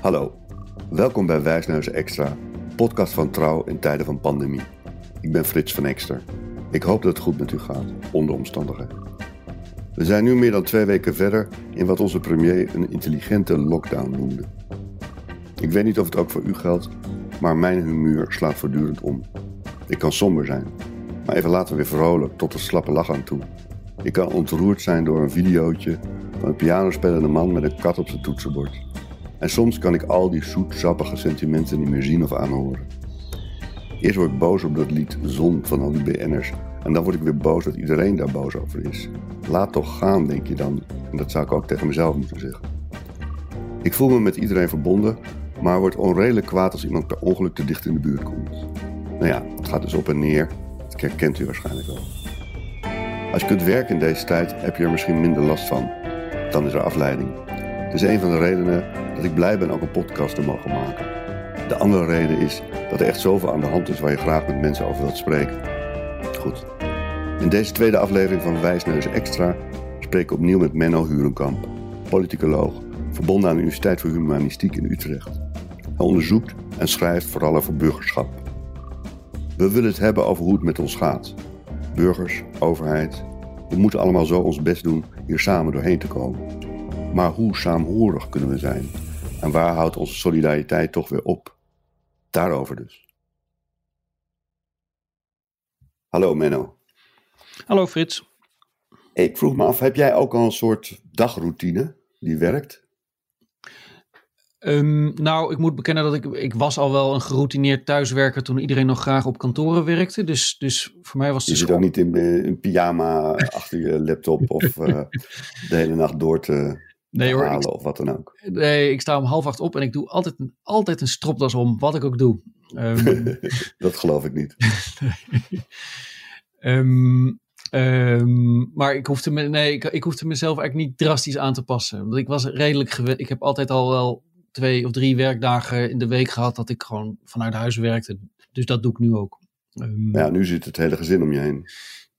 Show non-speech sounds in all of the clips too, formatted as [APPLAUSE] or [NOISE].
Hallo, welkom bij Wijsneus Extra, podcast van Trouw in tijden van pandemie. Ik ben Frits van Ekster. Ik hoop dat het goed met u gaat, onder omstandigheden. We zijn nu meer dan twee weken verder in wat onze premier een intelligente lockdown noemde. Ik weet niet of het ook voor u geldt, maar mijn humeur slaat voortdurend om. Ik kan somber zijn, maar even later weer vrolijk tot de slappe lach aan toe. Ik kan ontroerd zijn door een videootje van een pianospelende man met een kat op zijn toetsenbord. En soms kan ik al die zoetsappige sentimenten niet meer zien of aanhoren. Eerst word ik boos op dat lied Zon van al die BN'ers. En dan word ik weer boos dat iedereen daar boos over is. Laat toch gaan, denk je dan. En dat zou ik ook tegen mezelf moeten zeggen. Ik voel me met iedereen verbonden, maar word onredelijk kwaad als iemand per ongeluk te dicht in de buurt komt. Nou ja, het gaat dus op en neer. Dat herkent u waarschijnlijk wel. Als je kunt werken in deze tijd, heb je er misschien minder last van. Dan is er afleiding. Het is een van de redenen dat ik blij ben ook een podcast te mogen maken. De andere reden is dat er echt zoveel aan de hand is waar je graag met mensen over wilt spreken. Goed. In deze tweede aflevering van Wijsneuzen Extra spreek ik opnieuw met Menno Hurenkamp, politicoloog, verbonden aan de Universiteit voor Humanistiek in Utrecht. Hij onderzoekt en schrijft vooral over burgerschap. We willen het hebben over hoe het met ons gaat. Burgers, overheid. We moeten allemaal zo ons best doen hier samen doorheen te komen. Maar hoe saamhorig kunnen we zijn? En waar houdt onze solidariteit toch weer op? Daarover dus. Hallo Menno. Hallo Frits. Ik vroeg me af, heb jij ook al een soort dagroutine die werkt? Um, nou, ik moet bekennen dat ik, ik was al wel een geroutineerd thuiswerker toen iedereen nog graag op kantoren werkte. Dus, dus voor mij was het. Je zit ook niet in, in pyjama achter je laptop of uh, [LAUGHS] de hele nacht door te, nee, hoor, halen of wat dan ook. Nee, ik sta om half acht op en ik doe altijd, altijd een stropdas om, wat ik ook doe. Um, [LAUGHS] dat geloof ik niet. [LAUGHS] um, Um, maar ik hoefde, me, nee, ik, ik hoefde mezelf eigenlijk niet drastisch aan te passen. Want ik was redelijk gewend. Ik heb altijd al wel twee of drie werkdagen in de week gehad dat ik gewoon vanuit huis werkte. Dus dat doe ik nu ook. Um, ja, nu zit het hele gezin om je heen.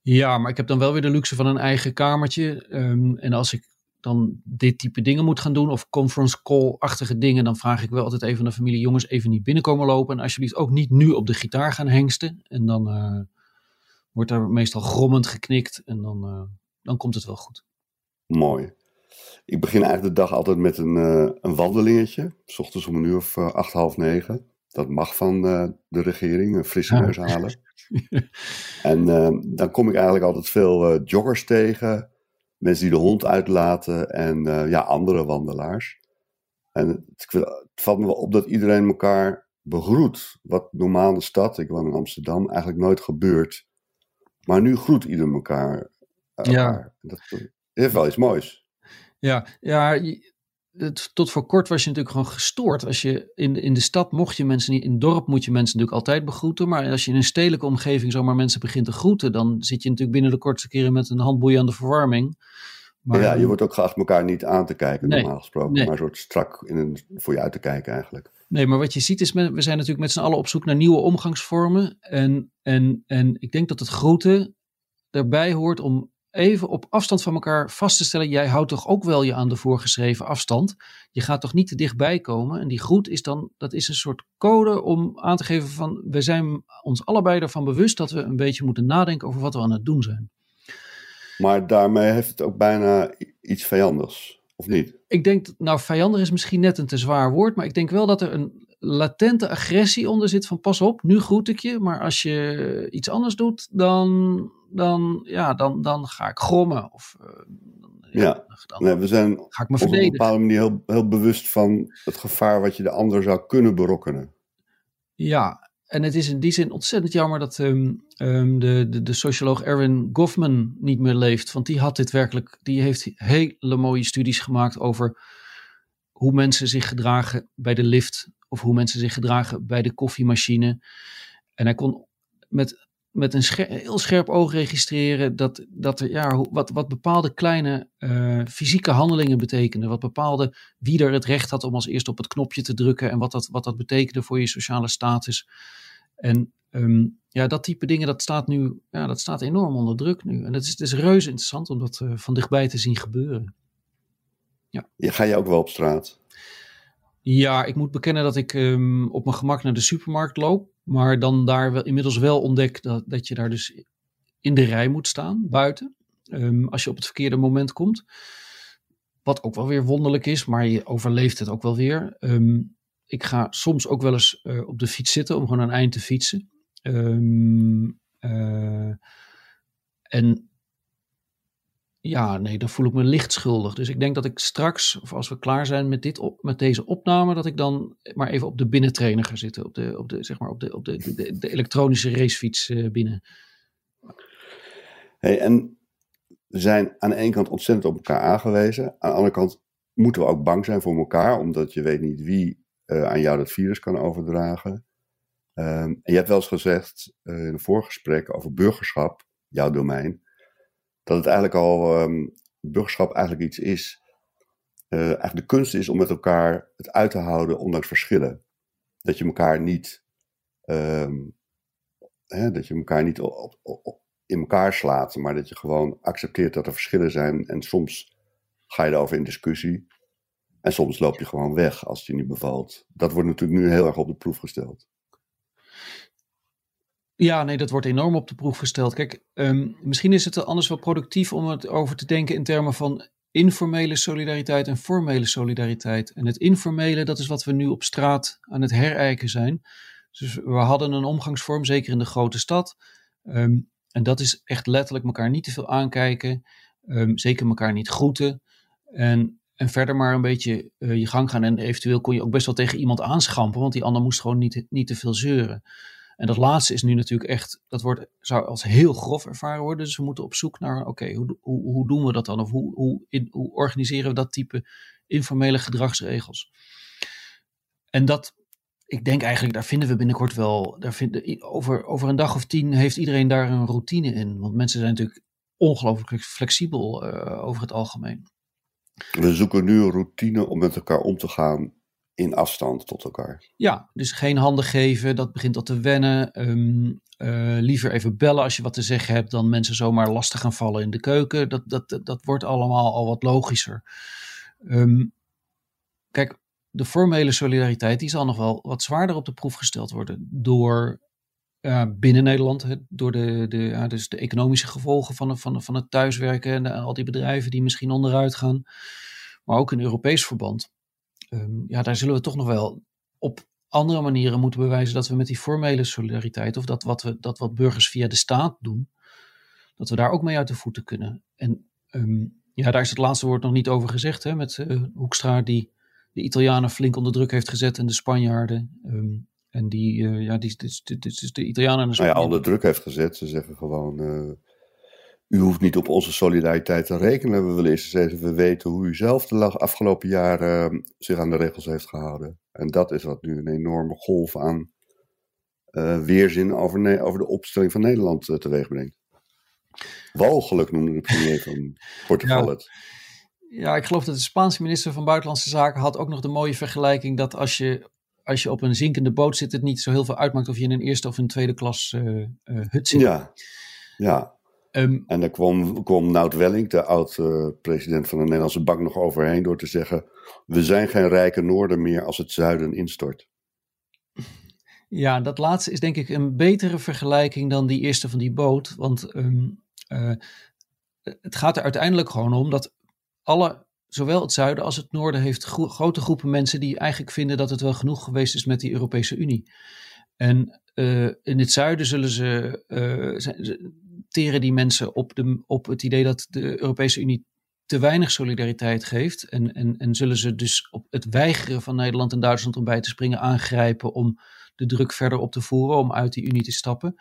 Ja, maar ik heb dan wel weer de luxe van een eigen kamertje. Um, en als ik dan dit type dingen moet gaan doen, of conference call-achtige dingen, dan vraag ik wel altijd even aan de familie: jongens, even niet binnenkomen lopen. En alsjeblieft ook niet nu op de gitaar gaan hengsten. En dan uh, wordt daar meestal grommend geknikt en dan, uh, dan komt het wel goed. Mooi. Ik begin eigenlijk de dag altijd met een, uh, een wandelingetje. S ochtends om een uur of acht, half negen. Dat mag van de regering, een frisse neus halen. [LAUGHS] en dan kom ik eigenlijk altijd veel joggers tegen. Mensen die de hond uitlaten en ja, andere wandelaars. En het, het valt me wel op dat iedereen elkaar begroet. Wat normaal in de stad, ik woon in Amsterdam, eigenlijk nooit gebeurt. Maar nu groet ieder elkaar. ja. Dat heeft wel iets moois. Ja, ja het, tot voor kort was je natuurlijk gewoon gestoord. Als je in, in de stad mocht je mensen niet, in het dorp moet je mensen natuurlijk altijd begroeten. Maar als je in een stedelijke omgeving zomaar mensen begint te groeten, dan zit je natuurlijk binnen de kortste keren met een handboei aan de verwarming. Maar, ja, je wordt ook geacht elkaar niet aan te kijken, nee, normaal gesproken. Nee. Maar een soort strak in een, voor je uit te kijken eigenlijk. Nee, maar wat je ziet is, we zijn natuurlijk met z'n allen op zoek naar nieuwe omgangsvormen. En, en, en ik denk dat het groeten erbij hoort om even op afstand van elkaar vast te stellen. Jij houdt toch ook wel je aan de voorgeschreven afstand. Je gaat toch niet te dichtbij komen. En die groet is dan, dat is een soort code om aan te geven van, we zijn ons allebei ervan bewust dat we een beetje moeten nadenken over wat we aan het doen zijn. Maar daarmee heeft het ook bijna iets vijandigs, of niet? Ik denk, nou vijandig is misschien net een te zwaar woord, maar ik denk wel dat er een latente agressie onder zit van pas op, nu groet ik je, maar als je iets anders doet, dan, dan, ja, dan, dan ga ik grommen. Of, uh, ja, ja. Dan, nee, we zijn ga ik me op een bepaalde manier heel, heel bewust van het gevaar wat je de ander zou kunnen berokkenen. Ja, en het is in die zin ontzettend jammer dat um, um, de, de, de socioloog Erwin Goffman niet meer leeft. Want die had dit werkelijk, die heeft hele mooie studies gemaakt over hoe mensen zich gedragen bij de lift of hoe mensen zich gedragen bij de koffiemachine. En hij kon met, met een heel scherp oog registreren dat, dat er, ja, wat, wat bepaalde kleine uh, fysieke handelingen betekenden. Wat bepaalde wie er het recht had om als eerste op het knopje te drukken en wat dat, wat dat betekende voor je sociale status. En um, ja, dat type dingen, dat staat nu ja, dat staat enorm onder druk nu. En het is, het is reuze interessant om dat uh, van dichtbij te zien gebeuren. Ja. Je ga je ook wel op straat? Ja, ik moet bekennen dat ik ehm, op mijn gemak naar de supermarkt loop. Maar dan daar wel, inmiddels wel ontdek dat, dat je daar dus in de rij moet staan, buiten. Ehm, als je op het verkeerde moment komt. Wat ook wel weer wonderlijk is, maar je overleeft het ook wel weer. Ehm, ik ga soms ook wel eens uh, op de fiets zitten om gewoon een eind te fietsen. Uh, en ja, nee, dan voel ik me licht schuldig. Dus ik denk dat ik straks, of als we klaar zijn met, dit met deze opname, dat ik dan maar even op de binnentrainer ga zitten. Op de, op de, zeg maar op de, op de, de, elektronische racefiets uh, binnen. Hey, en we zijn aan de ene kant ontzettend op elkaar aangewezen. Aan de andere kant moeten we ook bang zijn voor elkaar, omdat je weet niet wie uh, aan jou dat virus kan overdragen. Um, en je hebt wel eens gezegd uh, in een voorgesprek over burgerschap, jouw domein, dat het eigenlijk al um, burgerschap eigenlijk iets is. Uh, eigenlijk de kunst is om met elkaar het uit te houden ondanks verschillen. Dat je elkaar niet, um, hè, dat je elkaar niet op, in elkaar slaat, maar dat je gewoon accepteert dat er verschillen zijn. En soms ga je erover in discussie. En soms loop je gewoon weg als het je niet bevalt. Dat wordt natuurlijk nu heel erg op de proef gesteld. Ja, nee, dat wordt enorm op de proef gesteld. Kijk, um, misschien is het anders wel productief om het over te denken in termen van informele solidariteit en formele solidariteit. En het informele, dat is wat we nu op straat aan het herijken zijn. Dus we hadden een omgangsvorm, zeker in de grote stad. Um, en dat is echt letterlijk elkaar niet te veel aankijken. Um, zeker elkaar niet groeten. En, en verder maar een beetje uh, je gang gaan. En eventueel kon je ook best wel tegen iemand aanschampen, want die ander moest gewoon niet, niet te veel zeuren. En dat laatste is nu natuurlijk echt, dat wordt, zou als heel grof ervaren worden. Dus we moeten op zoek naar, oké, hoe, hoe, hoe doen we dat dan? Of hoe, hoe, in, hoe organiseren we dat type informele gedragsregels? En dat, ik denk eigenlijk, daar vinden we binnenkort wel, daar vinden, over, over een dag of tien heeft iedereen daar een routine in. Want mensen zijn natuurlijk ongelooflijk flexibel uh, over het algemeen. We zoeken nu een routine om met elkaar om te gaan in afstand tot elkaar. Ja, dus geen handen geven, dat begint al te wennen. Um, uh, liever even bellen als je wat te zeggen hebt dan mensen zomaar lastig gaan vallen in de keuken. Dat, dat, dat, wordt allemaal al wat logischer. Um, kijk, de formele solidariteit die zal nog wel wat zwaarder op de proef gesteld worden door uh, binnen Nederland, door de, de, dus de economische gevolgen van, van, van het thuiswerken en al die bedrijven die misschien onderuit gaan, maar ook in Europees verband um, ja, daar zullen we toch nog wel op andere manieren moeten bewijzen dat we met die formele solidariteit, of dat wat, we, dat wat burgers via de staat doen, dat we daar ook mee uit de voeten kunnen. En um, ja, daar is het laatste woord nog niet over gezegd, hè, met uh, Hoekstra die de Italianen flink onder druk heeft gezet en de Spanjaarden. Um, en die, uh, ja, die, die, die, die, de Italianen en de Spanjaarden. Nou ja, onder druk heeft gezet. Ze zeggen gewoon, uh, u hoeft niet op onze solidariteit te rekenen. We willen eerst eens even weten hoe u zelf de afgelopen jaren uh, zich aan de regels heeft gehouden. En dat is wat nu een enorme golf aan uh, weerzin over, over, de opstelling van Nederland uh, teweeg brengt. Walgelijk noemde de premier van [LAUGHS] Portugal ja. het. Ja, ik geloof dat de Spaanse minister van Buitenlandse Zaken had ook nog de mooie vergelijking dat als je, als je op een zinkende boot zit, het niet zo heel veel uitmaakt of je in een eerste of een tweede klas uh, hut zit. Ja, ja. Um, en daar kwam, kwam Nout Welling, de oud-president van de Nederlandse Bank, nog overheen door te zeggen: We zijn geen rijke Noorden meer als het zuiden instort. [LAUGHS] Ja, dat laatste is denk ik een betere vergelijking dan die eerste van die boot. Want um, uh, het gaat er uiteindelijk gewoon om dat alle, zowel het zuiden als het noorden, heeft gro grote groepen mensen die eigenlijk vinden dat het wel genoeg geweest is met die Europese Unie. En uh, in het zuiden zullen ze, uh, zijn, teren die mensen op, de, op het idee dat de Europese Unie te weinig solidariteit geeft. En, en, en zullen ze dus op het weigeren van Nederland en Duitsland om bij te springen aangrijpen om de druk verder op te voeren om uit die Unie te stappen.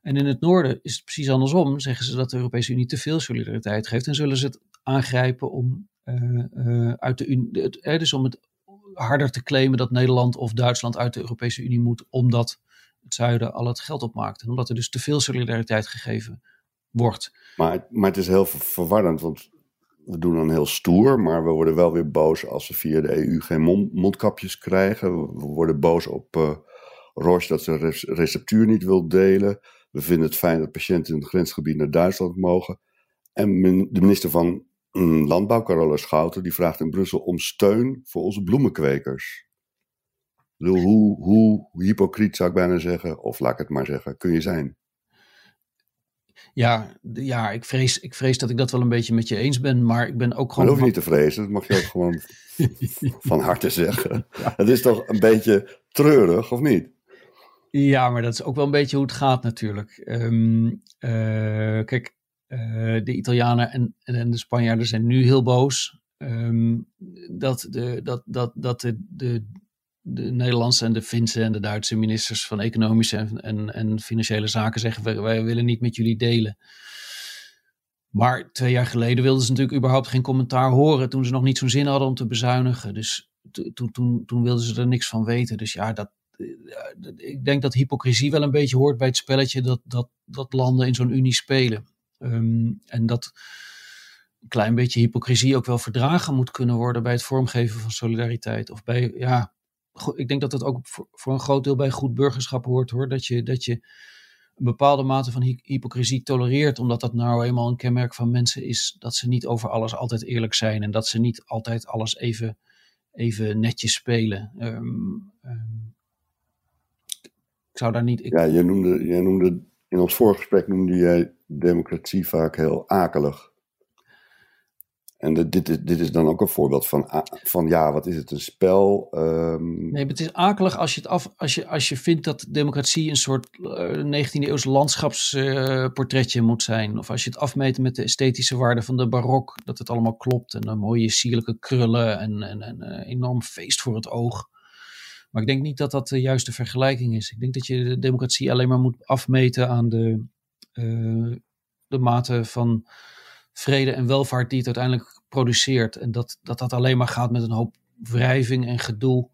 En in het noorden is het precies andersom. Zeggen ze dat de Europese Unie te veel solidariteit geeft en zullen ze het aangrijpen om uh, uh, uit de Unie, dus om het harder te claimen dat Nederland of Duitsland uit de Europese Unie moet, omdat zuiden al het geld opmaakt. Omdat er dus te veel solidariteit gegeven wordt. Maar, maar het is heel verwarrend, want we doen dan heel stoer, maar we worden wel weer boos als we via de EU geen mond, mondkapjes krijgen. We worden boos op uh, Roche dat ze receptuur niet wil delen. We vinden het fijn dat patiënten in het grensgebied naar Duitsland mogen. En de minister van mm, Landbouw, Carola Schouten, die vraagt in Brussel om steun voor onze bloemenkwekers. Hoe, hoe hypocriet zou ik bijna zeggen, of laat ik het maar zeggen, kun je zijn? Ja, ja ik, vrees, ik vrees dat ik dat wel een beetje met je eens ben, maar ik ben ook gewoon... Dat hoef je niet te vrezen, dat mag je ook gewoon [LAUGHS] van harte zeggen. Het is toch een beetje treurig, of niet? Ja, maar dat is ook wel een beetje hoe het gaat natuurlijk. Ehm, eh, kijk, uh, de Italianen en, en de Spanjaarden zijn nu heel boos. Ehm, dat de, dat, dat, dat de, de, de Nederlandse en de Finse en de Duitse ministers van Economische en, en, en Financiële Zaken zeggen: wij, willen niet met jullie delen. Maar twee jaar geleden wilden ze natuurlijk überhaupt geen commentaar horen toen ze nog niet zo'n zin hadden om te bezuinigen. Dus toen, toen, toen wilden ze er niks van weten. Dus ja, dat, ik denk dat hypocrisie wel een beetje hoort bij het spelletje dat, dat, dat landen in zo'n unie spelen. Um, en dat een klein beetje hypocrisie ook wel verdragen moet kunnen worden bij het vormgeven van solidariteit. Of bij, ja, ik denk dat dat ook voor, een groot deel bij goed burgerschap hoort hoor. Dat je, dat je een bepaalde mate van hypocrisie tolereert, omdat dat nou eenmaal een kenmerk van mensen is dat ze niet over alles altijd eerlijk zijn en dat ze niet altijd alles even, even netjes spelen. Um, um, ik zou daar niet. Ja, je noemde, je noemde in ons vorige gesprek noemde jij democratie vaak heel akelig. En dit, is, dit is dan ook een voorbeeld van, van ja, wat is het, een spel? Um... Nee, het is akelig als je, het af, als, je, als je vindt dat democratie een soort uh, eh, 19e-eeuws landschapsportretje moet zijn. Of als je het afmeet met de esthetische waarde van de barok, dat het allemaal klopt. En dan mooie sierlijke krullen en, en, en uh, enorm feest voor het oog. Maar ik denk niet dat dat de juiste vergelijking is. Ik denk dat je de democratie alleen maar moet afmeten aan de, uh, de mate van vrede en welvaart die het uiteindelijk produceert. En dat, dat dat alleen maar gaat met een hoop wrijving en gedoe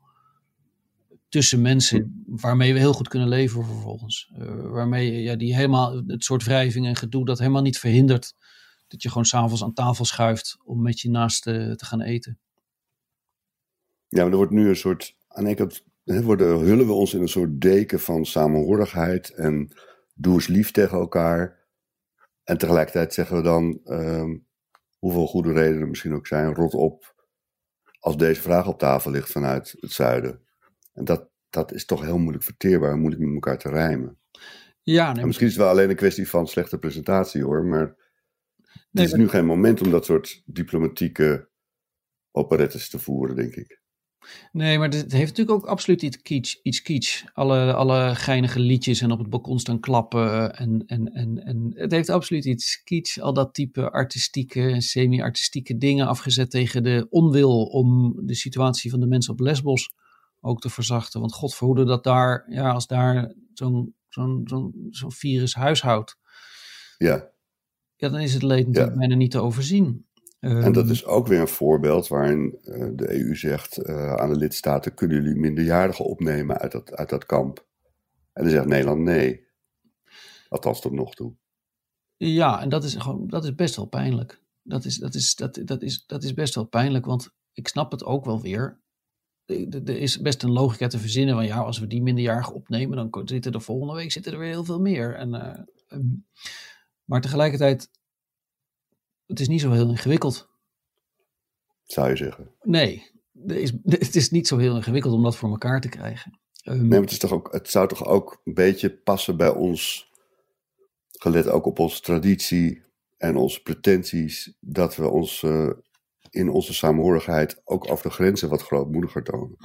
tussen mensen, waarmee we heel goed kunnen leven vervolgens. Uh, waarmee ja, die helemaal, het soort wrijving en gedoe dat helemaal niet verhindert dat je gewoon s'avonds aan tafel schuift om met je naast te, gaan eten. Ja, maar er wordt nu een soort, aan de ene kant worden, hullen we ons in een soort deken van samenhorigheid en doe lief tegen elkaar. En tegelijkertijd zeggen we dan, uh, hoeveel goede redenen er misschien ook zijn, rot op als deze vraag op tafel ligt vanuit het zuiden. En dat, dat is toch heel moeilijk verteerbaar, moeilijk met elkaar te rijmen. Ja, nee, misschien is het wel alleen een kwestie van slechte presentatie hoor, maar het is nu geen moment om dat soort diplomatieke operettes te voeren, denk ik. Nee, maar het heeft natuurlijk ook absoluut iets kitsch. Iets kitsch. Alle, alle geinige liedjes en op het balkon staan klappen. En, en, en, en het heeft absoluut iets kitsch. Al dat type artistieke en semi-artistieke dingen afgezet tegen de onwil om de situatie van de mensen op Lesbos ook te verzachten. Want god verhoede dat daar, ja, als daar zo'n zo'n zo'n virus huishoudt. Ja. Ja, dan is het leed natuurlijk bijna niet te overzien en dat ehm, is ook weer een voorbeeld waarin uh, de EU zegt uh, aan de lidstaten: kunnen jullie minderjarigen opnemen uit dat, uit dat kamp? En dan zegt Nederland nee. Althans tot nog toe. Ja, en dat is, gewoon, dat is best wel pijnlijk. Dat is, dat, is, dat, dat, is, dat is best wel pijnlijk, want ik snap het ook wel weer. Er is best een logica te verzinnen van ja, als we die minderjarigen opnemen, dan zitten er volgende week zitten er weer heel veel meer. En, uh, maar tegelijkertijd het is niet zo heel ingewikkeld. Zou je zeggen? Nee, is, [LAUGHS] het is niet zo heel ingewikkeld om dat voor elkaar te krijgen. Um, nee, maar het, is toch ook, het zou toch ook een beetje passen bij ons, gelet ook op onze traditie en onze pretenties, dat we ons uh, in onze samenhorigheid ook over de grenzen wat grootmoediger tonen.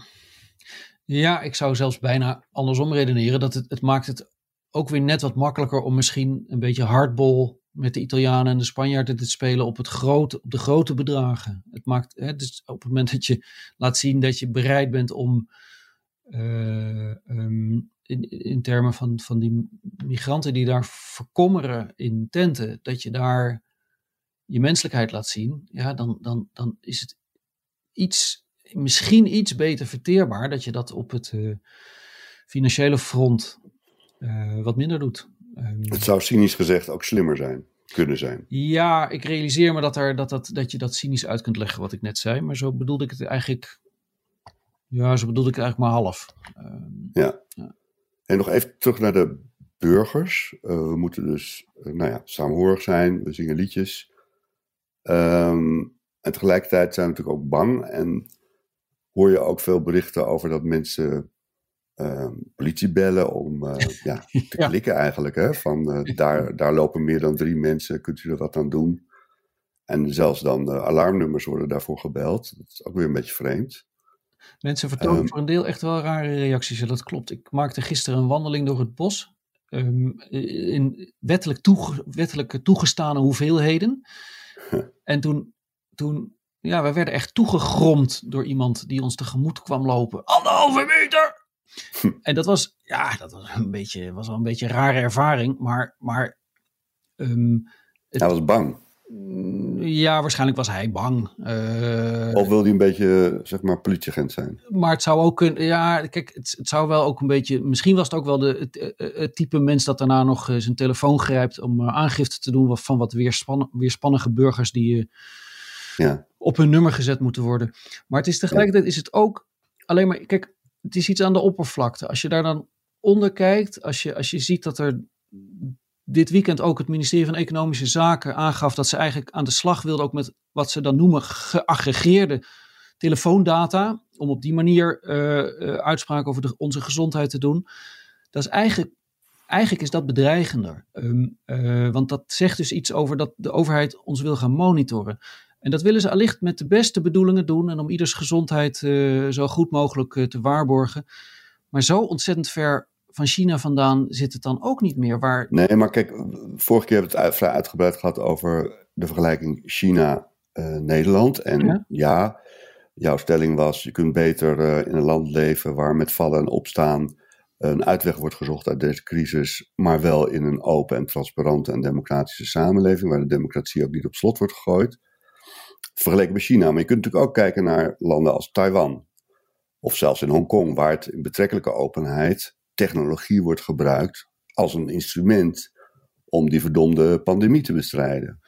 Ja, ik zou zelfs bijna andersom redeneren. Dat het, het maakt het ook weer net wat makkelijker om misschien een beetje hardbol met de Italianen en de Spanjaarden te spelen op, het grote, op de grote bedragen. Het maakt, hè, dus op het moment dat je laat zien dat je bereid bent om uh, um, in, in termen van, van die migranten die daar verkommeren in tenten, dat je daar je menselijkheid laat zien, ja, dan, dan, dan is het iets, misschien iets beter verteerbaar dat je dat op het uh, financiële front uh, wat minder doet. Ehm, het zou cynisch gezegd ook slimmer zijn, kunnen zijn. Ja, ik realiseer me dat, er, dat, dat, dat je dat cynisch uit kunt leggen wat ik net zei. Maar zo bedoelde ik het eigenlijk. Ja, zo bedoelde ik het eigenlijk maar half. Ehm, ja. ja. En nog even terug naar de burgers. Uh, we moeten dus, uh, nou ja, samenhorig zijn. We zingen liedjes. Um, en tegelijkertijd zijn we natuurlijk ook bang. En hoor je ook veel berichten over dat mensen ehm, politie bellen om uh, [LAUGHS] ja, te klikken eigenlijk. Hè? Van [LAUGHS] daar, daar lopen meer dan drie mensen, kunt u er wat aan doen? En zelfs dan alarmnummers worden daarvoor gebeld. Dat is ook weer een beetje vreemd. Mensen vertonen um, voor een deel echt wel rare reacties. dat klopt. Ik maakte gisteren een wandeling door het bos. Um, in wettelijk, toege, wettelijk toegestane hoeveelheden. [LAUGHS] En toen, toen, ja, we werden echt toegegromd door iemand die ons tegemoet kwam lopen. Anderhalve meter! En dat was, ja, dat was een beetje, was wel een beetje een rare ervaring. Maar, maar um, het, Hij was bang. Ja, waarschijnlijk was hij bang. Uh, of wil hij een beetje, zeg maar, politieagent zijn? Maar het zou ook kunnen, ja, kijk, het, het, zou wel ook een beetje, misschien was het ook wel de, het, eh, het type mens dat daarna nog zijn telefoon grijpt om aangifte te doen van wat weerspann weerspannige burgers die ja. op hun nummer gezet moeten worden. Maar het is tegelijkertijd, is het ook alleen maar, kijk, het is iets aan de oppervlakte. Als je daar dan onder kijkt, als je, als je ziet dat er dit weekend ook het ministerie van Economische Zaken aangaf dat ze eigenlijk aan de slag wilden ook met wat ze dan noemen geaggregeerde telefoondata. Om op die manier uh, uitspraken over de, onze gezondheid te doen. Dat is eigenlijk, eigenlijk is dat bedreigender. Um, uh, want dat zegt dus iets over dat de overheid ons wil gaan monitoren. En dat willen ze allicht met de beste bedoelingen doen en om ieders gezondheid uh, zo goed mogelijk te waarborgen. Maar zo ontzettend ver van China vandaan zit het dan ook niet meer. Waar... Nee, maar kijk, vorige keer hebben we het vrij uitgebreid gehad over de vergelijking China-Nederland. en ja. jouw stelling was, je kunt beter in een land leven waar met vallen en opstaan een uitweg wordt gezocht uit deze crisis, maar wel in een open en transparante en democratische samenleving, waar de democratie ook niet op slot wordt gegooid. Vergeleken met China. Maar je kunt natuurlijk ook kijken naar landen als Taiwan. Of zelfs in Hongkong, waar het in betrekkelijke openheid technologie wordt gebruikt als een instrument om die verdomde pandemie te bestrijden.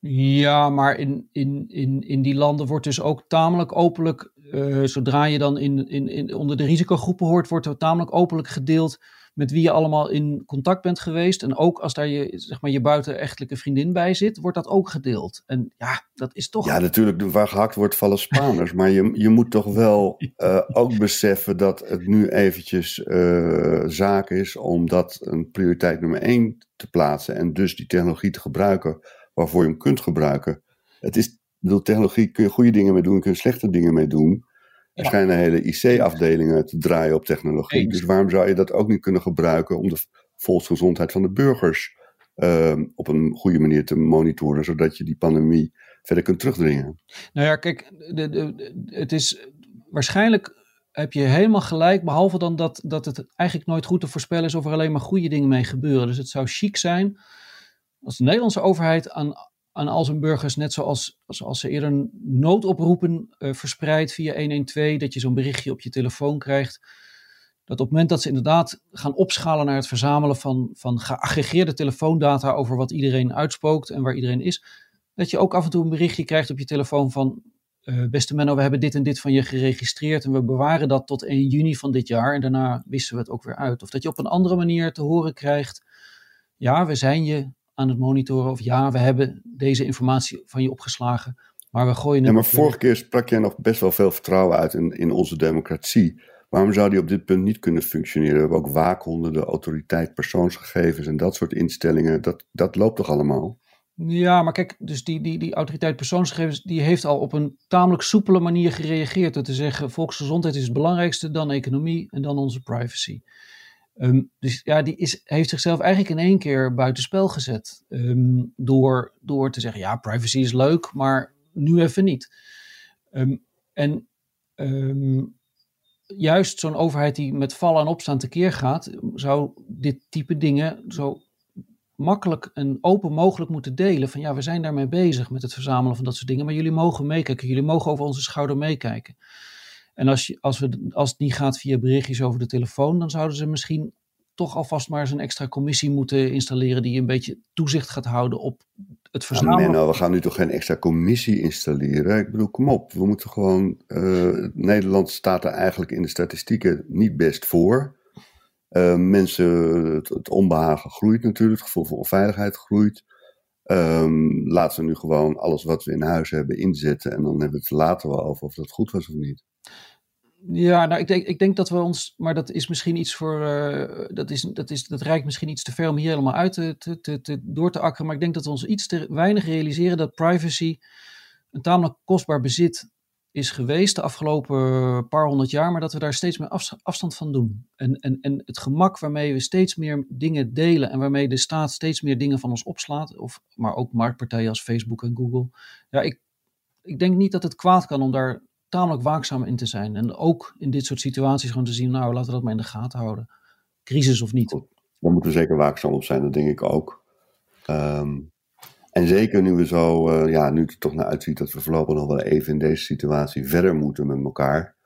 Ja, maar in, in, in, in die landen wordt dus ook tamelijk openlijk, uh, zodra je dan in, in, in, onder de risicogroepen hoort, wordt er tamelijk openlijk gedeeld met wie je allemaal in contact bent geweest. En ook als daar je, zeg maar, je buitenechtelijke vriendin bij zit, wordt dat ook gedeeld. En ja, dat is toch... Ja, natuurlijk, waar gehakt wordt vallen Spaners. maar je, je moet toch wel uh, [LAUGHS] ook beseffen dat het nu eventjes uh, zaak is om dat een prioriteit nummer één te plaatsen. En dus die technologie te gebruiken waarvoor je hem kunt gebruiken. Het is, bedoel, technologie kun je goede dingen mee doen, kun je slechte dingen mee doen. Er schijnen hele IC-afdelingen te draaien op technologie. Dus waarom zou je dat ook niet kunnen gebruiken om de volksgezondheid van de burgers uh, op een goede manier te monitoren, zodat je die pandemie verder kunt terugdringen? Nou ja, kijk, de, de, het is waarschijnlijk heb je helemaal gelijk, behalve dan dat, dat het eigenlijk nooit goed te voorspellen is of er alleen maar goede dingen mee gebeuren. Dus het zou chic zijn als de Nederlandse overheid aan aan al zijn burgers, net zoals, zoals ze eerder noodoproepen uh, verspreidt via 112, dat je zo'n berichtje op je telefoon krijgt. Dat op het moment dat ze inderdaad gaan opschalen naar het verzamelen van, van geaggregeerde telefoondata over wat iedereen uitspookt en waar iedereen is, dat je ook af en toe een berichtje krijgt op je telefoon van uh, beste Menno, we hebben dit en dit van je geregistreerd en we bewaren dat tot 1 juni van dit jaar en daarna wissen we het ook weer uit. Of dat je op een andere manier te horen krijgt, ja, we zijn je aan het monitoren. Of ja, we hebben deze informatie van je opgeslagen. Maar we gooien het. Ja, maar vorige keer sprak jij nog best wel veel vertrouwen uit in, in onze democratie. Waarom zou die op dit punt niet kunnen functioneren? We hebben ook waakhonden, de autoriteit, persoonsgegevens en dat soort instellingen. Dat, dat loopt toch allemaal? Ja, maar kijk, dus die, die, die autoriteit persoonsgegevens, die heeft al op een tamelijk soepele manier gereageerd. Door te zeggen, volksgezondheid is het belangrijkste, dan economie en dan onze privacy. Ehm, dus ja, die is, heeft zichzelf eigenlijk in één keer buitenspel gezet. Ehm, door, door te zeggen, ja, privacy is leuk, maar nu even niet. Ehm, en juist zo'n overheid die met vallen en opstaan tekeer gaat, zou dit type dingen zo makkelijk en open mogelijk moeten delen. Van ja, we zijn daarmee bezig met het verzamelen van dat soort dingen, maar jullie mogen meekijken, jullie mogen over onze schouder meekijken. En als, je, als, we, als het niet gaat via berichtjes over de telefoon, dan zouden ze misschien toch alvast maar eens een extra commissie moeten installeren die een beetje toezicht gaat houden op het verzamelen. Ja, we gaan nu toch geen extra commissie installeren? Ik bedoel, kom op. We moeten gewoon. Uh, Nederland staat er eigenlijk in de statistieken niet best voor. Uh, mensen, het, het, onbehagen groeit natuurlijk, het gevoel van onveiligheid groeit. Um, laten we nu gewoon alles wat we in huis hebben inzetten en dan hebben we het later wel over of dat goed was of niet. Ja, nou, ik denk, ik denk dat we ons, maar dat is misschien iets voor, uh, dat, is, dat, is, dat reikt misschien iets te ver om hier helemaal uit te, te, te, door te akkeren. Maar ik denk dat we ons iets te weinig realiseren dat privacy een tamelijk kostbaar bezit is geweest de afgelopen paar honderd jaar, maar dat we daar steeds meer afstand van doen. En, en, en het gemak waarmee we steeds meer dingen delen en waarmee de staat steeds meer dingen van ons opslaat, of, maar ook marktpartijen als Facebook en Google. Ja, ik, ik denk niet dat het kwaad kan om daar tamelijk waakzaam in te zijn. En ook in dit soort situaties gewoon te zien, nou laten we dat maar in de gaten houden. Crisis of niet. Daar moeten we zeker waakzaam op zijn, dat denk ik ook. Ehm, en zeker nu we zo, uh, ja, nu het toch naar uitziet dat we voorlopig nog wel even in deze situatie verder moeten met elkaar,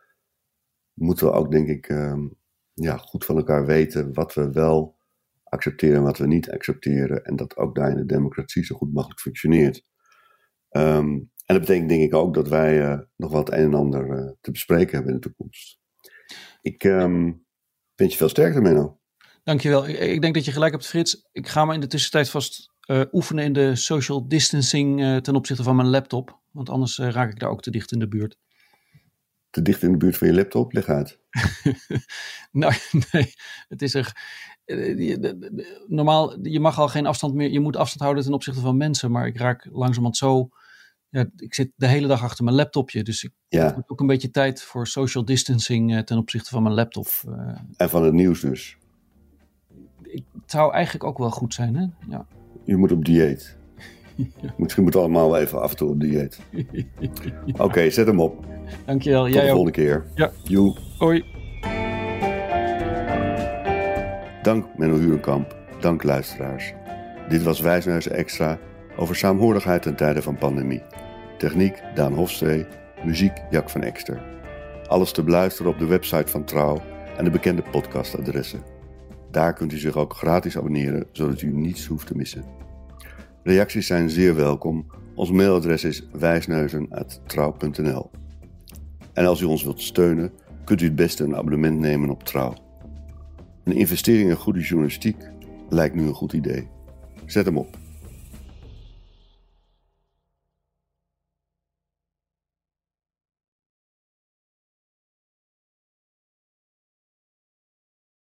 moeten we ook, denk ik, ehm, ja, goed van elkaar weten wat we wel accepteren en wat we niet accepteren. En dat ook daar in de democratie zo goed mogelijk functioneert. Um, en dat betekent, denk ik, ook dat wij uh, nog wat een en ander uh, te bespreken hebben in de toekomst. Ik um, wens je veel sterkte, Menno. Dankjewel. Ik, ik denk dat je gelijk hebt, Frits. Ik ga me in de tussentijd vast uh, oefenen in de social distancing uh, ten opzichte van mijn laptop. Want anders uh, raak ik daar ook te dicht in de buurt. Te dicht in de buurt van je laptop? Leg uit. [LAUGHS] nou, [LAUGHS] nee. Het is er. Normaal, je mag al geen afstand meer. Je moet afstand houden ten opzichte van mensen. Maar ik raak langzamerhand zo. Ja, ik zit de hele dag achter mijn laptopje. Dus ik ja. heb ook een beetje tijd voor social distancing ten opzichte van mijn laptop. en van het nieuws dus. Ik, het zou eigenlijk ook wel goed zijn, hè? Ja je moet op dieet. [LAUGHS] Misschien moet allemaal even af en toe op dieet. [LAUGHS] Oké, zet hem op. Dankjewel. Tot Jij de volgende keer. Ja. Joe. Hoi. Dank Menno Hurenkamp. Dank luisteraars. Dit was Wijsneus Extra over saamhorigheid in tijden van pandemie. Techniek Daan Hofstee. Muziek Jack van Ekster. Alles te beluisteren op de website van Trouw en de bekende podcastadressen. Daar kunt u zich ook gratis abonneren, zodat u niets hoeft te missen. Reacties zijn zeer welkom. Ons mailadres is wijsneuzen.trouw.nl En als u ons wilt steunen, kunt u het beste een abonnement nemen op Trouw. Een investering in goede journalistiek lijkt nu een goed idee. Zet hem op.